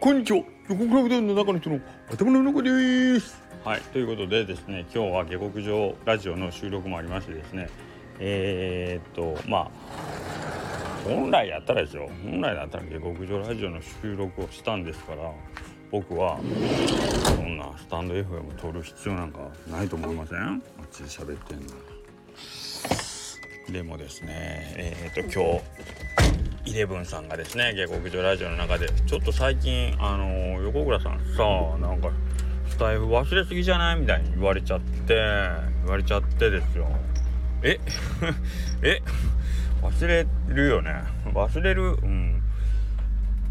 こんにちは。横倉うどんの中の人の頭の中です。はいということでですね今日は下克上ラジオの収録もありましてですねえー、っとまあ本来やったらですよ。本来だったら下克上ラジオの収録をしたんですから僕はそんなスタンド FM 撮る必要なんかないと思いません？あっちで喋ってんの。でもですねえー、っと今日イレブンさんがですね下克上ラジオの中でちょっと最近あのー、横倉さんさあなんかスタイフ忘れすぎじゃない？みたいに言われちゃって言われちゃってですよ。え？え？忘れるよね。忘れるうん。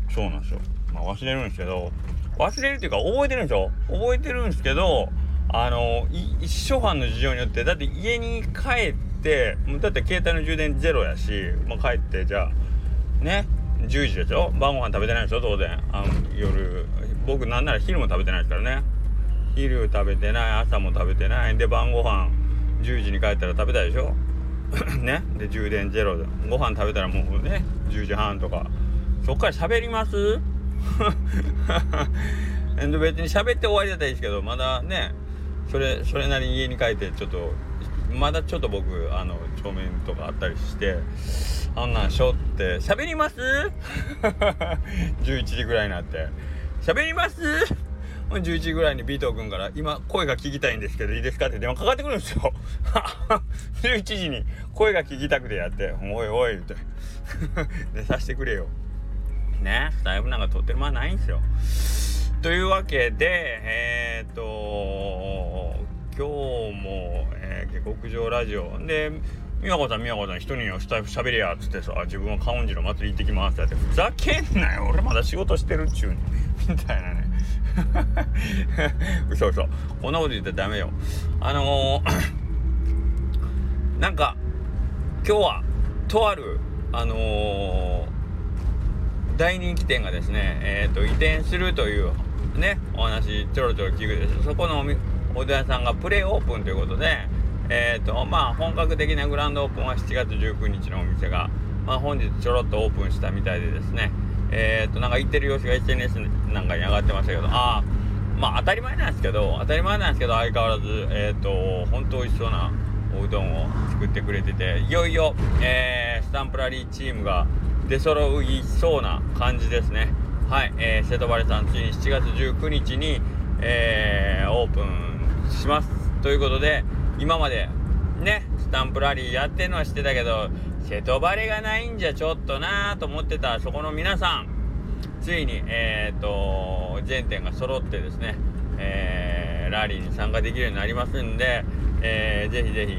そうなんですよ。まあ忘れるんですけど忘れるっていうか覚えてるんですよ。覚えてるんですけどあの一初版の事情によってだって家に帰ってだって携帯の充電ゼロやし、まあ、帰ってじゃあね。10時でしょ？晩ご飯食べてないでしょ？当然。あの夜僕なんなら昼も食べてないですからね。昼食べてない朝も食べてない。で晩ご飯10時に帰ったら食べたいでしょ？ね。で充電ゼロ。でご飯食べたらもうね10時半とか。そっから喋ります？別に喋って終わりだったらいいですけどまだね。それそれなりに家に帰ってちょっとまだちょっと僕あの帳面とかあったりしてあんなんしょって喋ります ?11 時ぐらいになって。喋ります？11時ぐらいにビート君から今声が聞きたいんですけどいいですか？って電話かかってくるんですよ。11時に声が聞きたくてやって。おいおいって。寝させてくれよ。ねスタイフなんか撮ってる間ないんですよ。というわけでえー、っと今日も、えー、下克上ラジオ。で美和子さん美和子さん一人にスタイフ喋れやつってさ自分は観音寺の祭り行ってきます。ってふざけんなよ俺まだ仕事してるっちゅうに。みたいなね。嘘嘘。こんなこと言ったらダメよ。あのー、なんか今日はとあるあのー、大人気店がですねえっ、ー、と移転するというねお話ちょろちょろ聞くです。そこのおで屋さんがプレオープンということでえっ、とまあ本格的なグランドオープンは7月19日のお店がまあ本日ちょろっとオープンしたみたいでですねえ、ー、となんか行ってる様子が SNS なんかに上がってましたけどあまあ当たり前なんですけど当たり前なんですけど相変わらずえっ、ー、と本当美味しそうなおうどんを作ってくれてていよいよ、えー、スタンプラリーチームが出揃いそうな感じですね。はい、えー、瀬戸原さんついに7月19日に、えー、オープンします。ということで今までねスタンプラリーやってるのは知ってたけど瀬戸バレがないんじゃちょっとなーと思ってたそこの皆さんついにえっ、ー、と全店が揃ってですね、えー、ラリーに参加できるようになりますんで、えー、ぜひぜひ、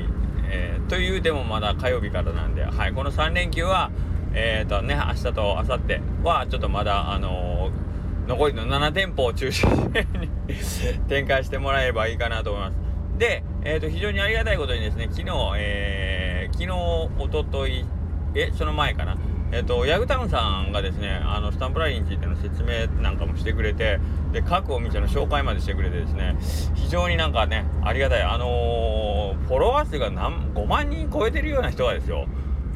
えー、というでもまだ火曜日からなんで、はい、この3連休はえっ、ー、とね明日と明後日はちょっとまだあのー、残りの7店舗を中心に展開してもらえればいいかなと思います。で、えーと、非常にありがたいことにですね昨日、えー、昨日おとといえその前かな。えっ、ー、とヤグタウンさんがですねあのスタンプラリーについての説明なんかもしてくれてで各お店の紹介までしてくれてですね非常になんかねありがたい。あのー、フォロワー数が何5万人超えてるような人がですよ。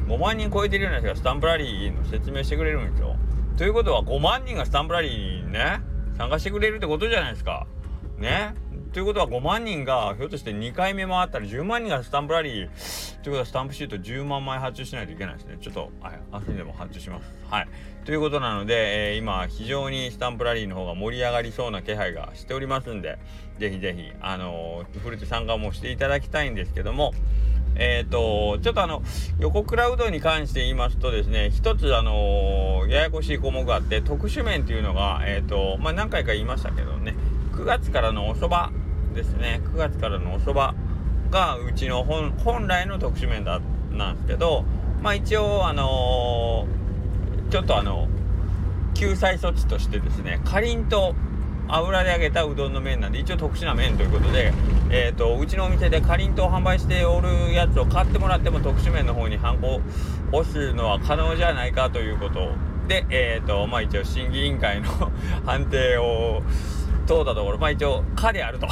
5万人超えてるような人がスタンプラリーの説明してくれるんですよ。ということは5万人がスタンプラリーにね参加してくれるってことじゃないですか。ね。ということは5万人がひょっとして2回目回ったら10万人がスタンプラリーということはスタンプシート10万枚発注しないといけないですね。ちょっと、はい、明日にでも発注します。はい。ということなので、えー、今非常にスタンプラリーの方が盛り上がりそうな気配がしておりますんでぜひぜひあのー、フルテ参加もしていただきたいんですけどもえっ、ー、と、ちょっとあの、横クラウドに関して言いますとですね、一つあのややこしい項目があって、特殊面っていうのが、えっ、ー、と、まあ、何回か言いましたけどね、9月からのおそばですね9月からのおそばがうちの本本来の特殊麺だなんですけどまあ一応あの、ちょっとあの救済措置としてですねかりんと油で揚げたうどんの麺なんで一応特殊な麺ということで、えーと、うちのお店でかりんとう販売しておるやつを買ってもらっても特殊麺の方にハンコを押すのは可能じゃないかということで、えーとまあ、一応審議委員会の 判定を通ったところ、まあ一応、可であると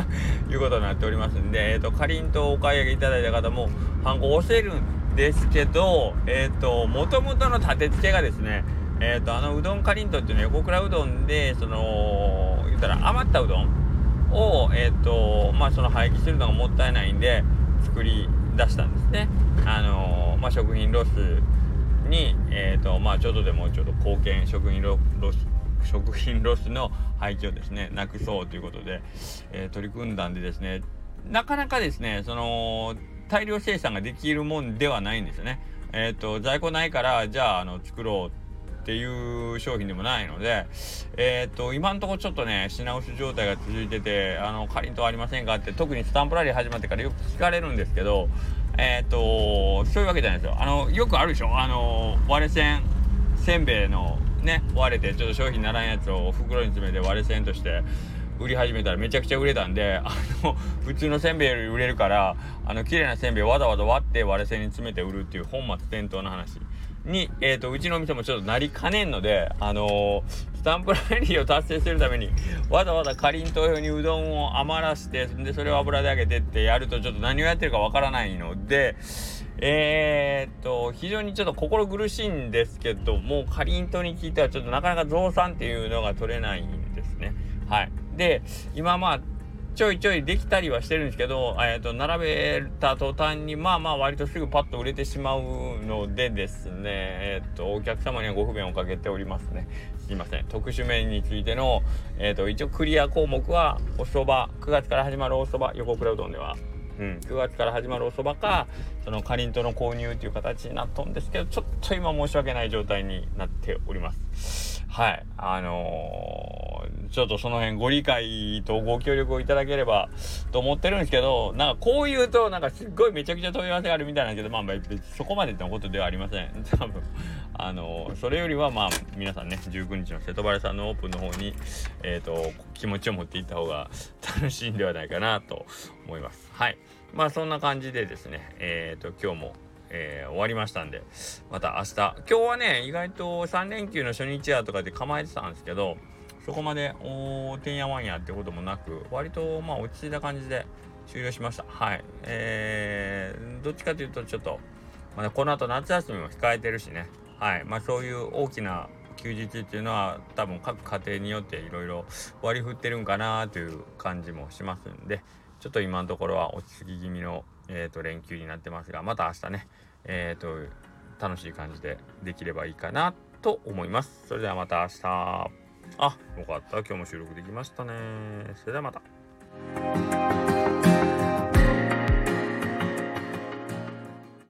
いうことになっておりますんで、え、ー、と、かりんとうお買い上げいただいた方も、ハンコ押せるんですけど、え、ー、と、もともとの立て付けがですね、えっ、ー、とあのうどんかりんとうっていうのは横倉うどんでその言ったら余ったうどんをえっ、ー、とまあその廃棄するのがもったいないんで作り出したんですねあのまあ食品ロスにえっ、とまあちょっとでもちょっと貢献食品ロス食品ロスの廃棄をですねなくそうということで、え取り組んだんでですねなかなかですねその大量生産ができるもんではないんですよね。えっ、ー、と在庫ないからじゃああの作ろうっていう商品でもないので、えっ、と今んとこちょっとね品薄状態が続いててあのかりんとありませんかって特にスタンプラリー始まってからよく聞かれるんですけどえっ、とそういうわけじゃないですよ。あのよくあるでしょあの割れ線せんべいのね割れてちょっと商品ならんやつを袋に詰めて割れ線として売り始めたらめちゃくちゃ売れたんであの普通のせんべいより売れるからあの綺麗なせんべいわざわざ割って割れ線に詰めて売るっていう本末転倒の話に、えーと、うちのお店もちょっとなりかねんので、あのー、スタンプラリーを達成するためにわざわざかりんとう用にうどんを余らしてでそれを油で揚げてってやるとちょっと何をやってるかわからないのでえー、っと非常にちょっと心苦しいんですけどもかりんとうに聞いてはちょっとなかなか増産っていうのが取れないんですね。はい、で今まあちょいちょいできたりはしてるんですけど、えーと、並べた途端にまあまあ割とすぐパッと売れてしまうのでですね、えーと、お客様にはご不便をかけておりますね。すいません。特殊麺についての、えーと、一応クリア項目はお蕎麦9月から始まるお蕎麦横倉うどんでは。うん、9月から始まるお蕎麦かそのかりんとの購入という形になっとんですけどちょっと今申し訳ない状態になっております。はい。あのーちょっとその辺ご理解とご協力をいただければと思ってるんですけど、なんかこう言うと、なんかすっごいめちゃくちゃ問い合わせがあるみたいなんですけど、まあ別にそこまでのことではありません。多分、あの、それよりはまあ皆さんね、19日の瀬戸原さんのオープンの方に、えっ、ー、と、気持ちを持っていった方が楽しいんではないかなと思います。はい。まあそんな感じでですね、えっ、ー、と、今日もえー、終わりましたんで、また明日。今日はね、意外と3連休の初日やとかで構えてたんですけど、そこまでおてんやわんやってこともなく割とまあ落ち着いた感じで終了しましたはいえー、どっちかというとちょっと、まあ、この後夏休みも控えてるしねはいまあそういう大きな休日っていうのは多分各家庭によっていろいろ割り振ってるんかなという感じもしますんでちょっと今のところは落ち着き気味の、えーと、連休になってますがまた明日ねえっ、ー、と楽しい感じでできればいいかなと思います。それではまた明日。あ、よかった。今日も収録できましたね。それではまた。